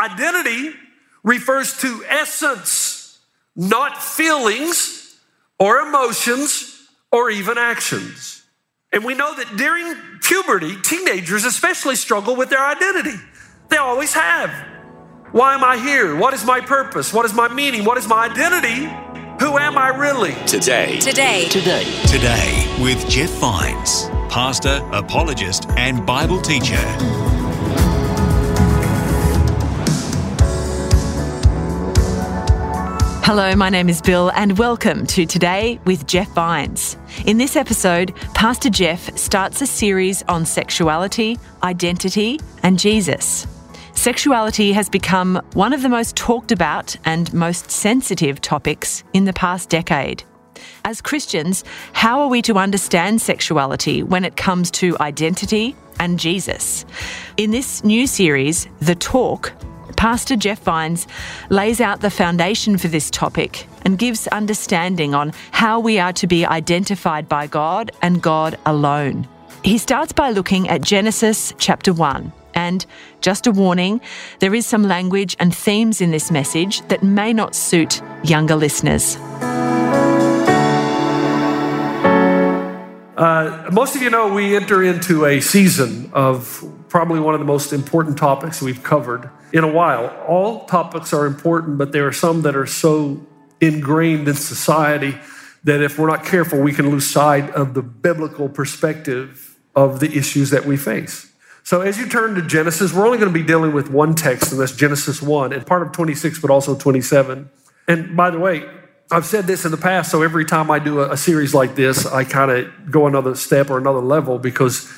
Identity refers to essence, not feelings or emotions or even actions. And we know that during puberty, teenagers especially struggle with their identity. They always have. Why am I here? What is my purpose? What is my meaning? What is my identity? Who am I really? Today. Today. Today. Today with Jeff Vines, pastor, apologist, and Bible teacher. Hello, my name is Bill, and welcome to Today with Jeff Vines. In this episode, Pastor Jeff starts a series on sexuality, identity, and Jesus. Sexuality has become one of the most talked about and most sensitive topics in the past decade. As Christians, how are we to understand sexuality when it comes to identity and Jesus? In this new series, The Talk, Pastor Jeff Vines lays out the foundation for this topic and gives understanding on how we are to be identified by God and God alone. He starts by looking at Genesis chapter 1. And just a warning, there is some language and themes in this message that may not suit younger listeners. Uh, most of you know we enter into a season of probably one of the most important topics we've covered in a while. All topics are important, but there are some that are so ingrained in society that if we're not careful, we can lose sight of the biblical perspective of the issues that we face. So, as you turn to Genesis, we're only going to be dealing with one text, and that's Genesis 1, and part of 26, but also 27. And by the way, I've said this in the past, so every time I do a, a series like this, I kind of go another step or another level because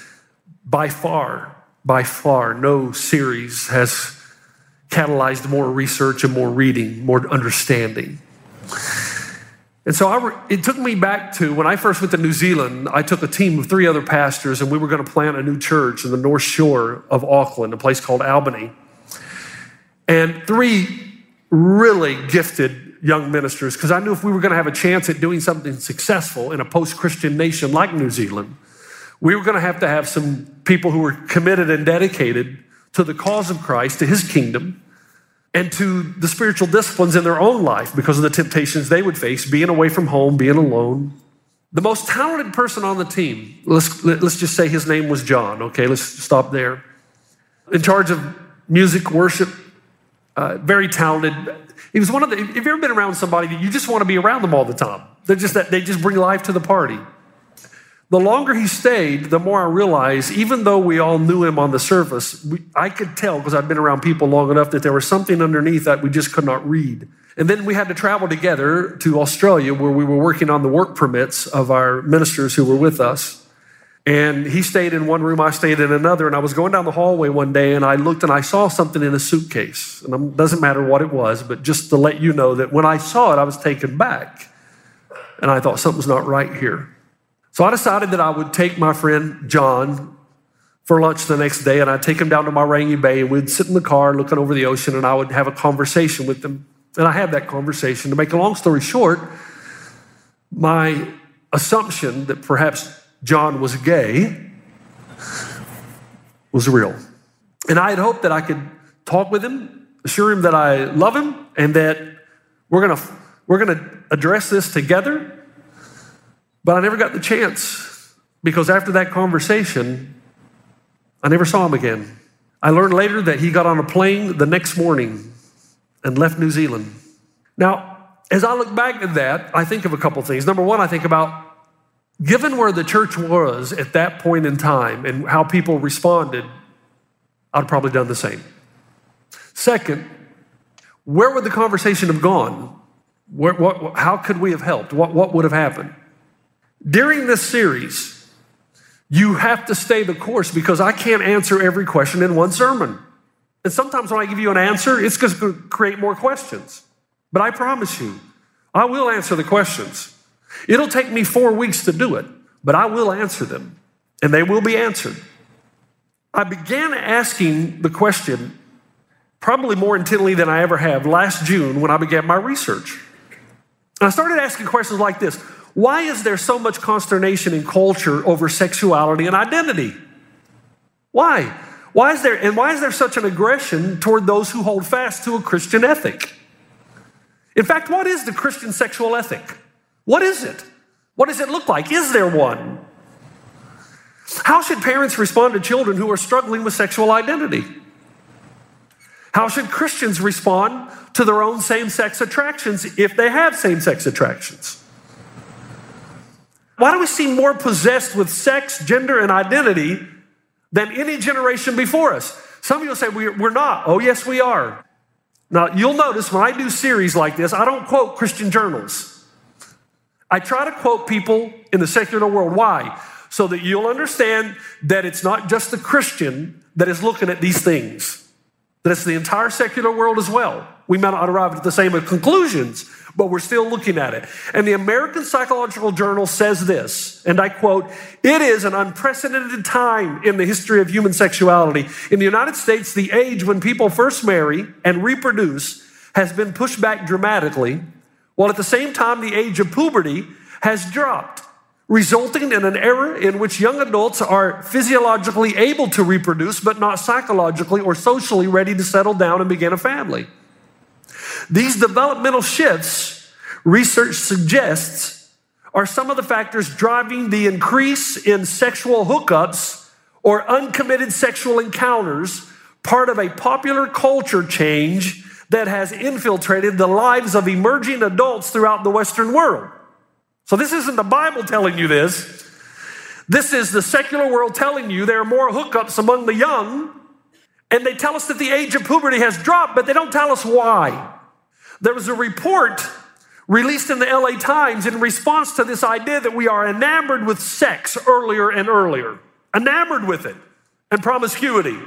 by far, by far, no series has catalyzed more research and more reading, more understanding. And so re- it took me back to when I first went to New Zealand, I took a team of three other pastors and we were going to plant a new church in the North Shore of Auckland, a place called Albany. And three really gifted young ministers because I knew if we were going to have a chance at doing something successful in a post Christian nation like New Zealand, we were going to have to have some people who were committed and dedicated to the cause of Christ, to his kingdom, and to the spiritual disciplines in their own life because of the temptations they would face, being away from home, being alone. The most talented person on the team, let's, let's just say his name was John, okay? Let's stop there. In charge of music, worship, uh, very talented. He was one of the, have you ever been around somebody that you just want to be around them all the time? They're just that, they just bring life to the party. The longer he stayed, the more I realized, even though we all knew him on the surface, we, I could tell because I'd been around people long enough that there was something underneath that we just could not read. And then we had to travel together to Australia where we were working on the work permits of our ministers who were with us. And he stayed in one room, I stayed in another. And I was going down the hallway one day and I looked and I saw something in a suitcase. And it doesn't matter what it was, but just to let you know that when I saw it, I was taken back. And I thought something's not right here. So I decided that I would take my friend John for lunch the next day and I'd take him down to Mairangi Bay and we'd sit in the car looking over the ocean and I would have a conversation with him. And I had that conversation. To make a long story short, my assumption that perhaps John was gay was real. And I had hoped that I could talk with him, assure him that I love him, and that we're gonna, we're gonna address this together. But I never got the chance because after that conversation, I never saw him again. I learned later that he got on a plane the next morning and left New Zealand. Now, as I look back at that, I think of a couple things. Number one, I think about given where the church was at that point in time and how people responded, I'd probably done the same. Second, where would the conversation have gone? Where, what, how could we have helped? What, what would have happened? During this series, you have to stay the course because I can't answer every question in one sermon. And sometimes when I give you an answer, it's going to create more questions. But I promise you, I will answer the questions. It'll take me four weeks to do it, but I will answer them, and they will be answered. I began asking the question probably more intently than I ever have last June when I began my research. And I started asking questions like this Why is there so much consternation in culture over sexuality and identity? Why? Why is there, and why is there such an aggression toward those who hold fast to a Christian ethic? In fact, what is the Christian sexual ethic? What is it? What does it look like? Is there one? How should parents respond to children who are struggling with sexual identity? How should Christians respond to their own same sex attractions if they have same sex attractions? Why do we seem more possessed with sex, gender, and identity than any generation before us? Some of you will say, We're not. Oh, yes, we are. Now, you'll notice when I do series like this, I don't quote Christian journals. I try to quote people in the secular world. Why? So that you'll understand that it's not just the Christian that is looking at these things that it's the entire secular world as well. We may not arrive at the same conclusions, but we're still looking at it. And the American Psychological Journal says this, and I quote, it is an unprecedented time in the history of human sexuality. In the United States, the age when people first marry and reproduce has been pushed back dramatically, while at the same time, the age of puberty has dropped resulting in an era in which young adults are physiologically able to reproduce, but not psychologically or socially ready to settle down and begin a family. These developmental shifts, research suggests, are some of the factors driving the increase in sexual hookups or uncommitted sexual encounters, part of a popular culture change that has infiltrated the lives of emerging adults throughout the Western world. So, this isn't the Bible telling you this. This is the secular world telling you there are more hookups among the young, and they tell us that the age of puberty has dropped, but they don't tell us why. There was a report released in the LA Times in response to this idea that we are enamored with sex earlier and earlier, enamored with it and promiscuity.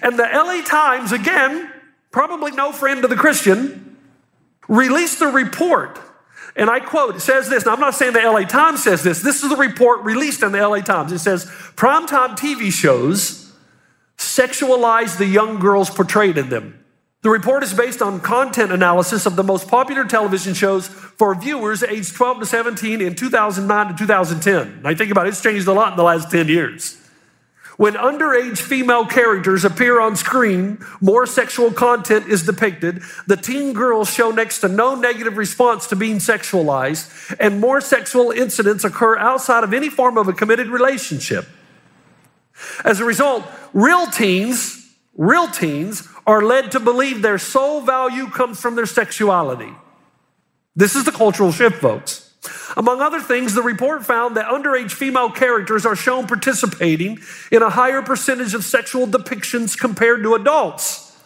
And the LA Times, again, probably no friend to the Christian, released a report and I quote, it says this. Now, I'm not saying the LA Times says this. This is a report released in the LA Times. It says, primetime TV shows sexualize the young girls portrayed in them. The report is based on content analysis of the most popular television shows for viewers aged 12 to 17 in 2009 to 2010. I think about it, it's changed a lot in the last 10 years. When underage female characters appear on screen, more sexual content is depicted. The teen girls show next to no negative response to being sexualized, and more sexual incidents occur outside of any form of a committed relationship. As a result, real teens, real teens are led to believe their sole value comes from their sexuality. This is the cultural shift, folks. Among other things, the report found that underage female characters are shown participating in a higher percentage of sexual depictions compared to adults.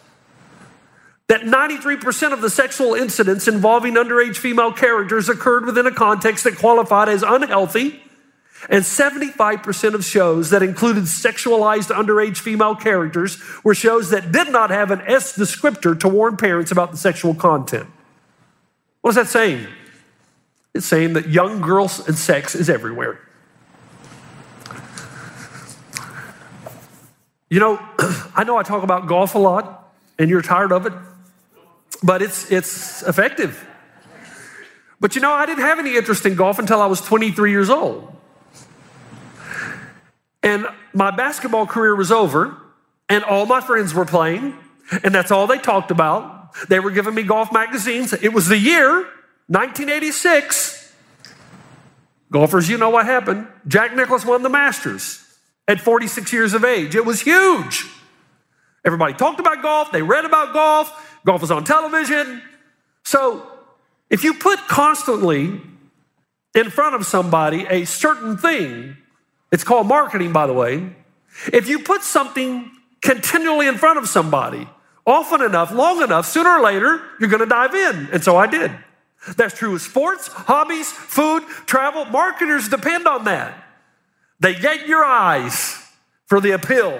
That 93% of the sexual incidents involving underage female characters occurred within a context that qualified as unhealthy, and 75% of shows that included sexualized underage female characters were shows that did not have an S descriptor to warn parents about the sexual content. What is that saying? It's saying that young girls and sex is everywhere. You know, I know I talk about golf a lot and you're tired of it, but it's, it's effective. But you know, I didn't have any interest in golf until I was 23 years old. And my basketball career was over, and all my friends were playing, and that's all they talked about. They were giving me golf magazines. It was the year 1986, golfers, you know what happened. Jack Nicklaus won the Masters at 46 years of age. It was huge. Everybody talked about golf, they read about golf, golf was on television. So if you put constantly in front of somebody a certain thing, it's called marketing, by the way. If you put something continually in front of somebody, often enough, long enough, sooner or later, you're going to dive in. And so I did. That's true with sports, hobbies, food, travel. Marketers depend on that. They get your eyes for the appeal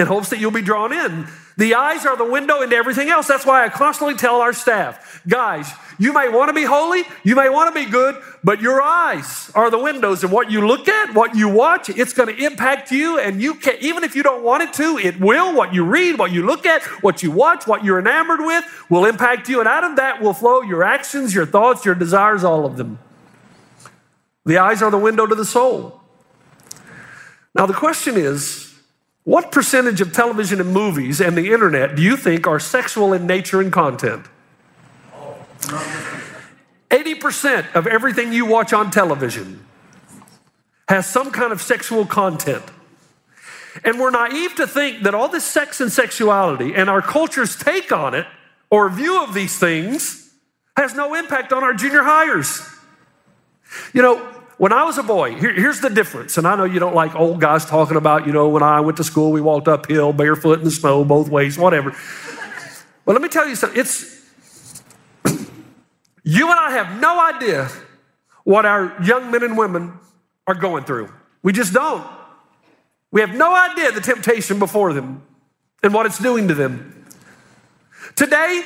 in hopes that you'll be drawn in. The eyes are the window into everything else. That's why I constantly tell our staff, guys, you may want to be holy, you may want to be good, but your eyes are the windows and what you look at, what you watch, it's going to impact you and you can even if you don't want it to, it will. What you read, what you look at, what you watch, what you're enamored with will impact you and out of that will flow your actions, your thoughts, your desires, all of them. The eyes are the window to the soul. Now the question is, what percentage of television and movies and the internet do you think are sexual in nature and content? 80% of everything you watch on television has some kind of sexual content. And we're naive to think that all this sex and sexuality and our culture's take on it or view of these things has no impact on our junior highs. You know, when I was a boy, here, here's the difference. And I know you don't like old guys talking about, you know, when I went to school, we walked uphill, barefoot in the snow, both ways, whatever. But let me tell you something. It's, you and I have no idea what our young men and women are going through. We just don't. We have no idea the temptation before them and what it's doing to them. Today,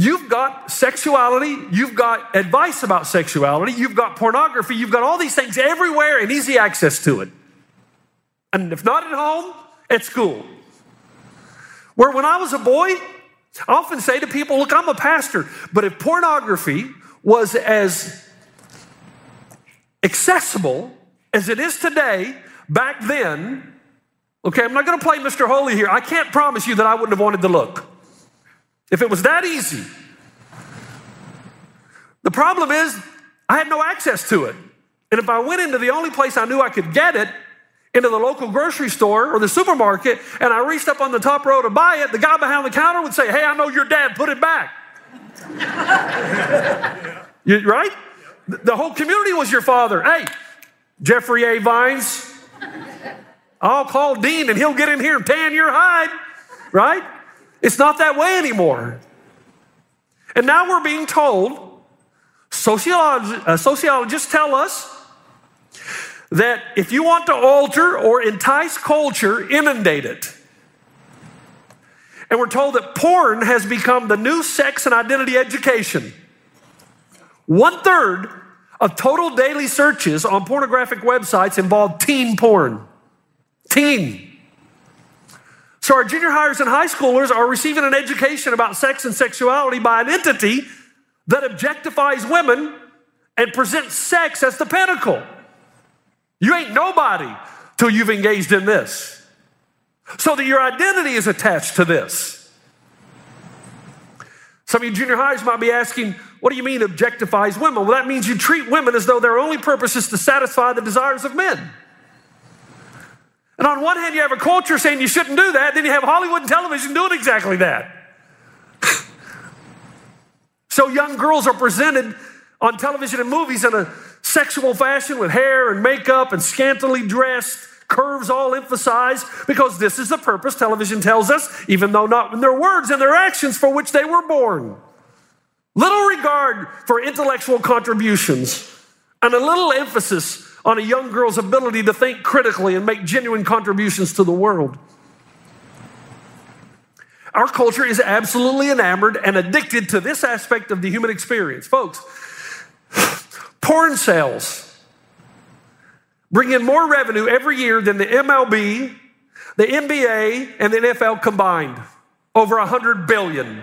You've got sexuality, you've got advice about sexuality, you've got pornography, you've got all these things everywhere and easy access to it. And if not at home, at school. Where when I was a boy, I often say to people, look, I'm a pastor, but if pornography was as accessible as it is today, back then, okay, I'm not to play Mr. Holy here. I can't promise you that I wouldn't have wanted to look. If it was that easy. The problem is, I had no access to it. And if I went into the only place I knew I could get it, into the local grocery store or the supermarket, and I reached up on the top row to buy it, the guy behind the counter would say, Hey, I know your dad, put it back. you, right? The whole community was your father. Hey, Jeffrey A. Vines, I'll call Dean and he'll get in here and tan your hide, right? It's not that way anymore. And now we're being told, uh, sociologists tell us that if you want to alter or entice culture, inundate it. And we're told that porn has become the new sex and identity education. One third of total daily searches on pornographic websites involve teen porn. Teen. So our junior highs and high schoolers are receiving an education about sex and sexuality by an entity that objectifies women and presents sex as the pinnacle. You ain't nobody till you've engaged in this. So that your identity is attached to this. Some of you junior highs might be asking, what do you mean objectifies women? Well, that means you treat women as though their only purpose is to satisfy the desires of men. And on one hand, you have a culture saying you shouldn't do that, then you have Hollywood and television doing exactly that. so young girls are presented on television and movies in a sexual fashion with hair and makeup and scantily dressed, curves all emphasized, because this is the purpose, television tells us, even though not in their words and their actions for which they were born. Little regard for intellectual contributions and a little emphasis on a young girl's ability to think critically and make genuine contributions to the world. Our culture is absolutely enamored and addicted to this aspect of the human experience. Folks, porn sales bring in more revenue every year than the MLB, the NBA, and the NFL combined. Over 100 billion.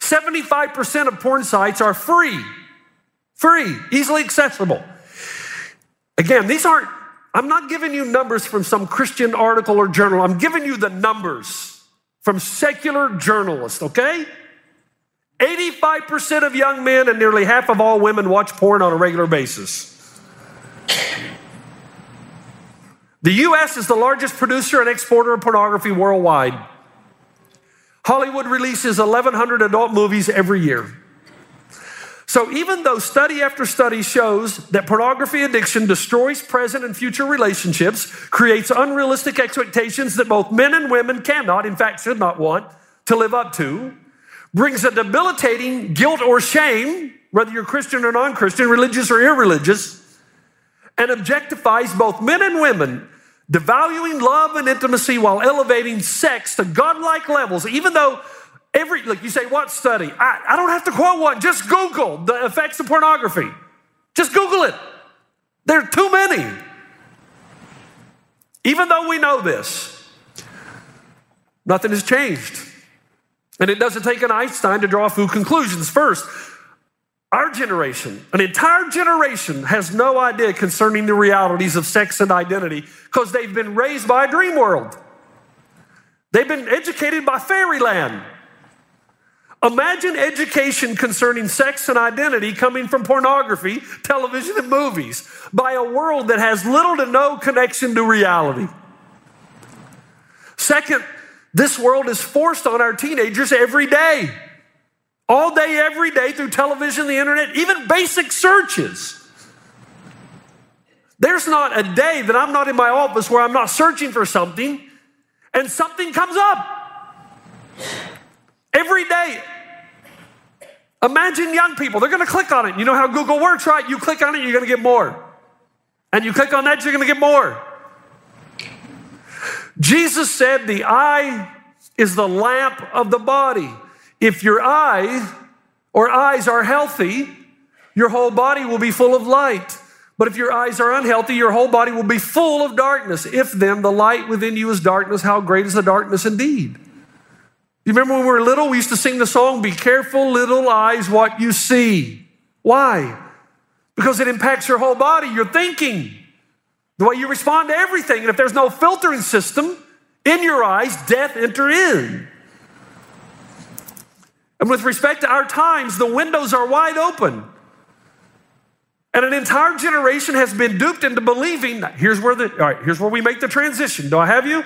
75% of porn sites are free. Free, easily accessible. Again, these aren't, I'm not giving you numbers from some Christian article or journal. I'm giving you the numbers from secular journalists, okay? 85% of young men and nearly half of all women watch porn on a regular basis. The US is the largest producer and exporter of pornography worldwide. Hollywood releases 1,100 adult movies every year. So, even though study after study shows that pornography addiction destroys present and future relationships, creates unrealistic expectations that both men and women cannot, in fact, should not want to live up to, brings a debilitating guilt or shame, whether you're Christian or non Christian, religious or irreligious, and objectifies both men and women, devaluing love and intimacy while elevating sex to godlike levels, even though every, look, you say, what study? I, I don't have to quote one, just Google the effects of pornography. Just Google it. There are too many. Even though we know this, nothing has changed. And it doesn't take an Einstein to draw a few conclusions. First, our generation, an entire generation, has no idea concerning the realities of sex and identity because they've been raised by a dream world. They've been educated by fairyland. Imagine education concerning sex and identity coming from pornography, television, and movies by a world that has little to no connection to reality. Second, this world is forced on our teenagers every day all day, every day through television, the internet, even basic searches. There's not a day that I'm not in my office where I'm not searching for something and something comes up. Every day. Imagine young people, they're gonna click on it. You know how Google works, right? You click on it, you're gonna get more. And you click on that, you're gonna get more. Jesus said, The eye is the lamp of the body. If your eye or eyes are healthy, your whole body will be full of light. But if your eyes are unhealthy, your whole body will be full of darkness. If then the light within you is darkness, how great is the darkness indeed? You remember when we were little, we used to sing the song, Be careful, little eyes, what you see. Why? Because it impacts your whole body, your thinking, the way you respond to everything. And if there's no filtering system in your eyes, death enter in. And with respect to our times, the windows are wide open. And an entire generation has been duped into believing, that here's where the all right, here's where we make the transition. Do I have you?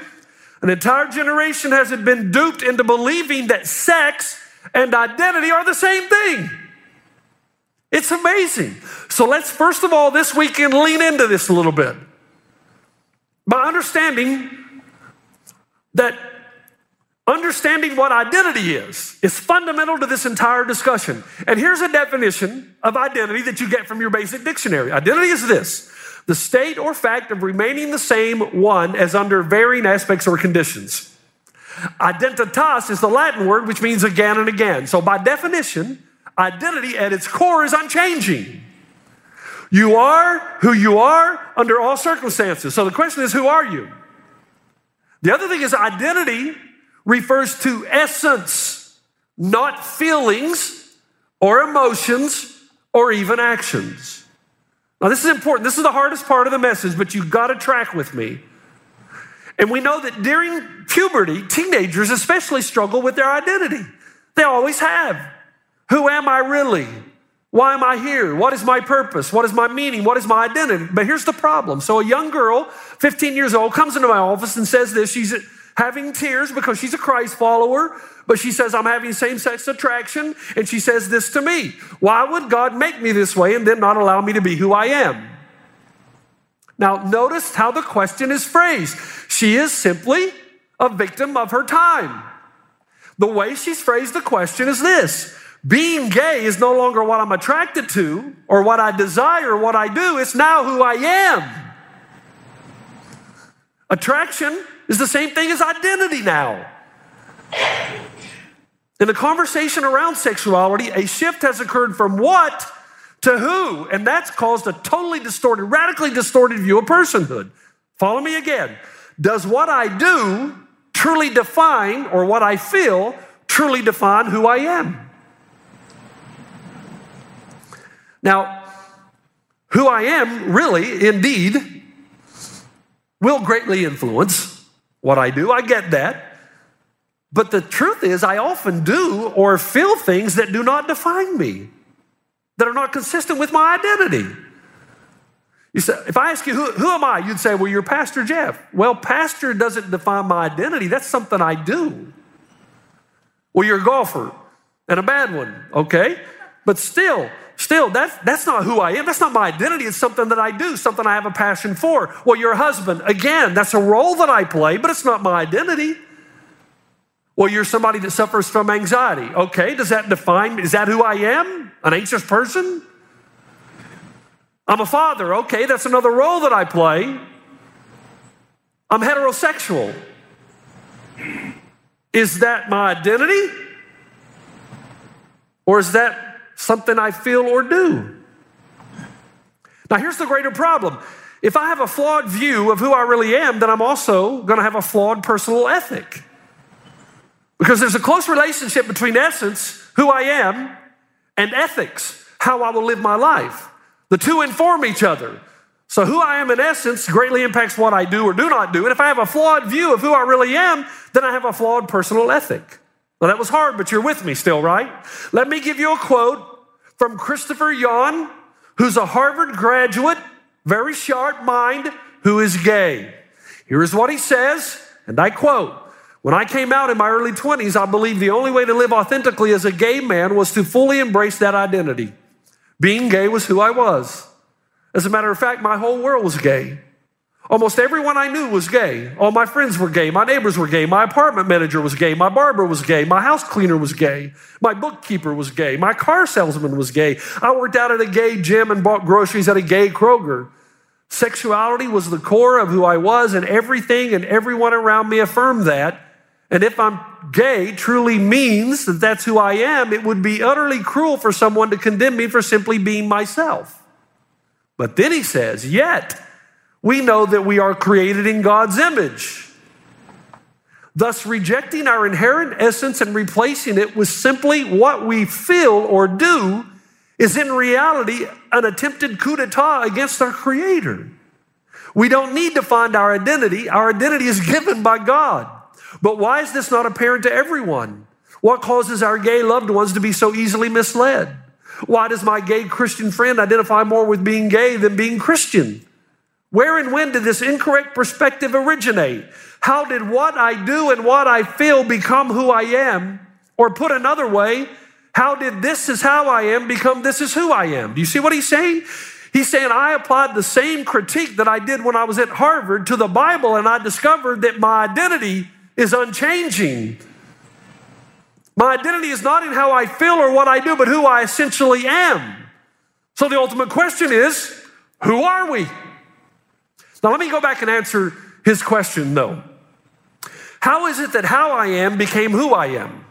An entire generation has been duped into believing that sex and identity are the same thing. It's amazing. So let's first of all this weekend lean into this a little bit. By understanding that Understanding what identity is is fundamental to this entire discussion. And here's a definition of identity that you get from your basic dictionary. Identity is this the state or fact of remaining the same one as under varying aspects or conditions. Identitas is the Latin word which means again and again. So, by definition, identity at its core is unchanging. You are who you are under all circumstances. So, the question is, who are you? The other thing is, identity refers to essence, not feelings or emotions or even actions. Now, this is important. This is the hardest part of the message, but you've got to track with me. And we know that during puberty, teenagers especially struggle with their identity. They always have. Who am I really? Why am I here? What is my purpose? What is my meaning? What is my identity? But here's the problem. So, a young girl, 15 years old, comes into my office and says this. She's having tears because she's a Christ follower, but she says, I'm having same sex attraction. And she says this to me Why would God make me this way and then not allow me to be who I am? Now, notice how the question is phrased. She is simply a victim of her time. The way she's phrased the question is this being gay is no longer what I'm attracted to or what I desire, what I do. It's now who I am. Attraction is the same thing as identity now. In the conversation around sexuality, a shift has occurred from what to who, and that's caused a totally distorted, radically distorted view of personhood. Follow me again. Does what I do truly define, or what I feel truly define who I am? Now, who I am really, indeed, will greatly influence what I do. I get that. But the truth is, I often do or feel things that do not define me, that are not consistent with my identity. You say, if I ask you, who, who am I? You'd say, well, you're Pastor Jeff. Well, pastor doesn't define my identity. That's something I do. Well, you're a golfer and a bad one, okay? But still, Still, that's, that's not who I am. That's not my identity. It's something that I do, something I have a passion for. Well, you're a husband. Again, that's a role that I play, but it's not my identity. Well, you're somebody that suffers from anxiety. Okay, does that define, is that who I am? An anxious person? I'm a father. Okay, that's another role that I play. I'm heterosexual. Is that my identity? Or is that something I feel or do? Now, here's the greater problem. If I have a flawed view of who I really am, then I'm also going to have a flawed personal ethic. Because there's a close relationship between essence, who I am, and ethics, how I will live my life. The two inform each other. So, who I am in essence greatly impacts what I do or do not do. And if I have a flawed view of who I really am, then I have a flawed personal ethic. Well, that was hard, but you're with me still, right? Let me give you a quote from Christopher Yuan, who's a Harvard graduate, very sharp mind, who is gay. Here is what he says, and I quote When I came out in my early 20s, I believed the only way to live authentically as a gay man was to fully embrace that identity. Being gay was who I was. As a matter of fact, my whole world was gay. Almost everyone I knew was gay. All my friends were gay. My neighbors were gay. My apartment manager was gay. My barber was gay. My house cleaner was gay. My bookkeeper was gay. My car salesman was gay. I worked out at a gay gym and bought groceries at a gay Kroger. Sexuality was the core of who I was, and everything and everyone around me affirmed that. And if I'm gay truly means that that's who I am, it would be utterly cruel for someone to condemn me for simply being myself. But then he says, Yet we know that we are created in God's image. Thus, rejecting our inherent essence and replacing it with simply what we feel or do is in reality an attempted coup d'etat against our Creator. We don't need to find our identity, our identity is given by God. But why is this not apparent to everyone? What causes our gay loved ones to be so easily misled? Why does my gay Christian friend identify more with being gay than being Christian? Where and when did this incorrect perspective originate? How did what I do and what I feel become who I am? Or put another way, how did this is how I am become this is who I am? Do you see what he's saying? He's saying, I applied the same critique that I did when I was at Harvard to the Bible, and I discovered that my identity is unchanging. My identity is not in how I feel or what I do, but who I essentially am. So the ultimate question is who are we? Now, let me go back and answer his question, though. How is it that how I am became who I am?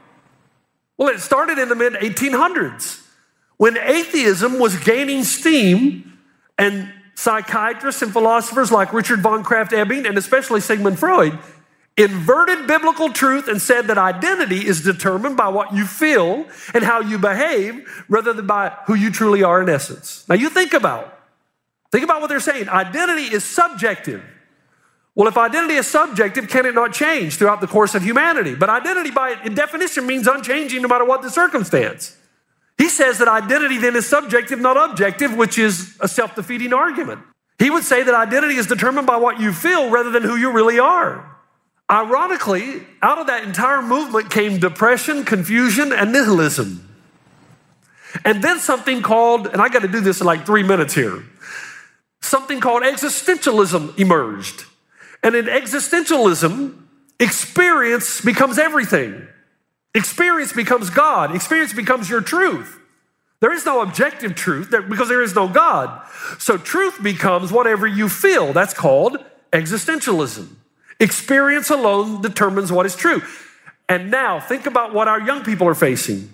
Well, it started in the mid 1800s when atheism was gaining steam and psychiatrists and philosophers like Richard von Krafft-Ebing and especially Sigmund Freud inverted biblical truth and said that identity is determined by what you feel and how you behave rather than by who you truly are in essence. Now you think about think about what they're saying. Identity is subjective. Well, if identity is subjective, can it not change throughout the course of humanity? But identity by definition means unchanging no matter what the circumstance. He says that identity then is subjective, not objective, which is a self-defeating argument. He would say that identity is determined by what you feel rather than who you really are. Ironically, out of that entire movement came depression, confusion, and nihilism. And then something called, and I got to do this in like three minutes here, something called existentialism emerged. And in existentialism, experience becomes everything. Experience becomes God. Experience becomes your truth. There is no objective truth because there is no God. So truth becomes whatever you feel. That's called existentialism. Experience alone determines what is true. And now think about what our young people are facing.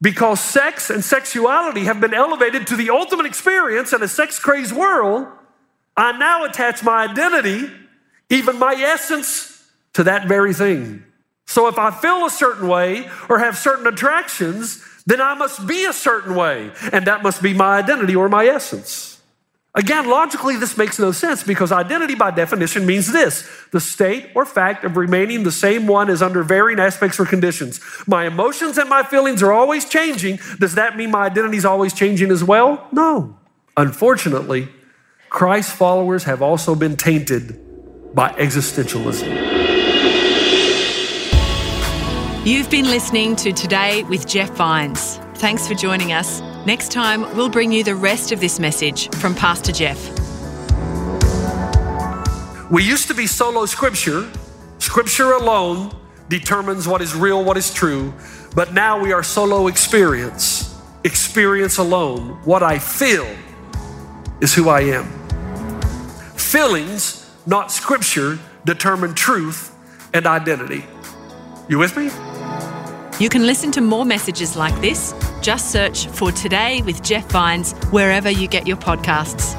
Because sex and sexuality have been elevated to the ultimate experience in a sex crazed world, I now attach my identity, even my essence, to that very thing. So if I feel a certain way or have certain attractions, then I must be a certain way, and that must be my identity or my essence. Again, logically, this makes no sense because identity by definition means this the state or fact of remaining the same one as under varying aspects or conditions. My emotions and my feelings are always changing. Does that mean my identity is always changing as well? No. Unfortunately, Christ's followers have also been tainted by existentialism. You've been listening to Today with Jeff Vines. Thanks for joining us. Next time, we'll bring you the rest of this message from Pastor Jeff. We used to be sola scriptura, scripture alone determines what is real, what is true, but now we are solo experience, experience alone. What I feel is who I am. Feelings, not scripture, determine truth and identity. You with me? You can listen to more messages like this. Just search for Today with Jeff Vines wherever you get your podcasts.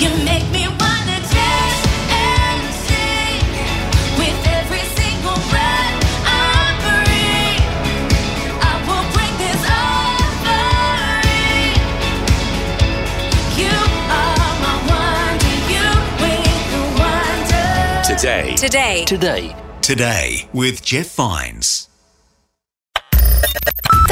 You make me wanna dance and sing with every single breath I breathe. I will bring this offering. You are my wonder. You with the wonder. Today. Today. Today. Today with Jeff Vines.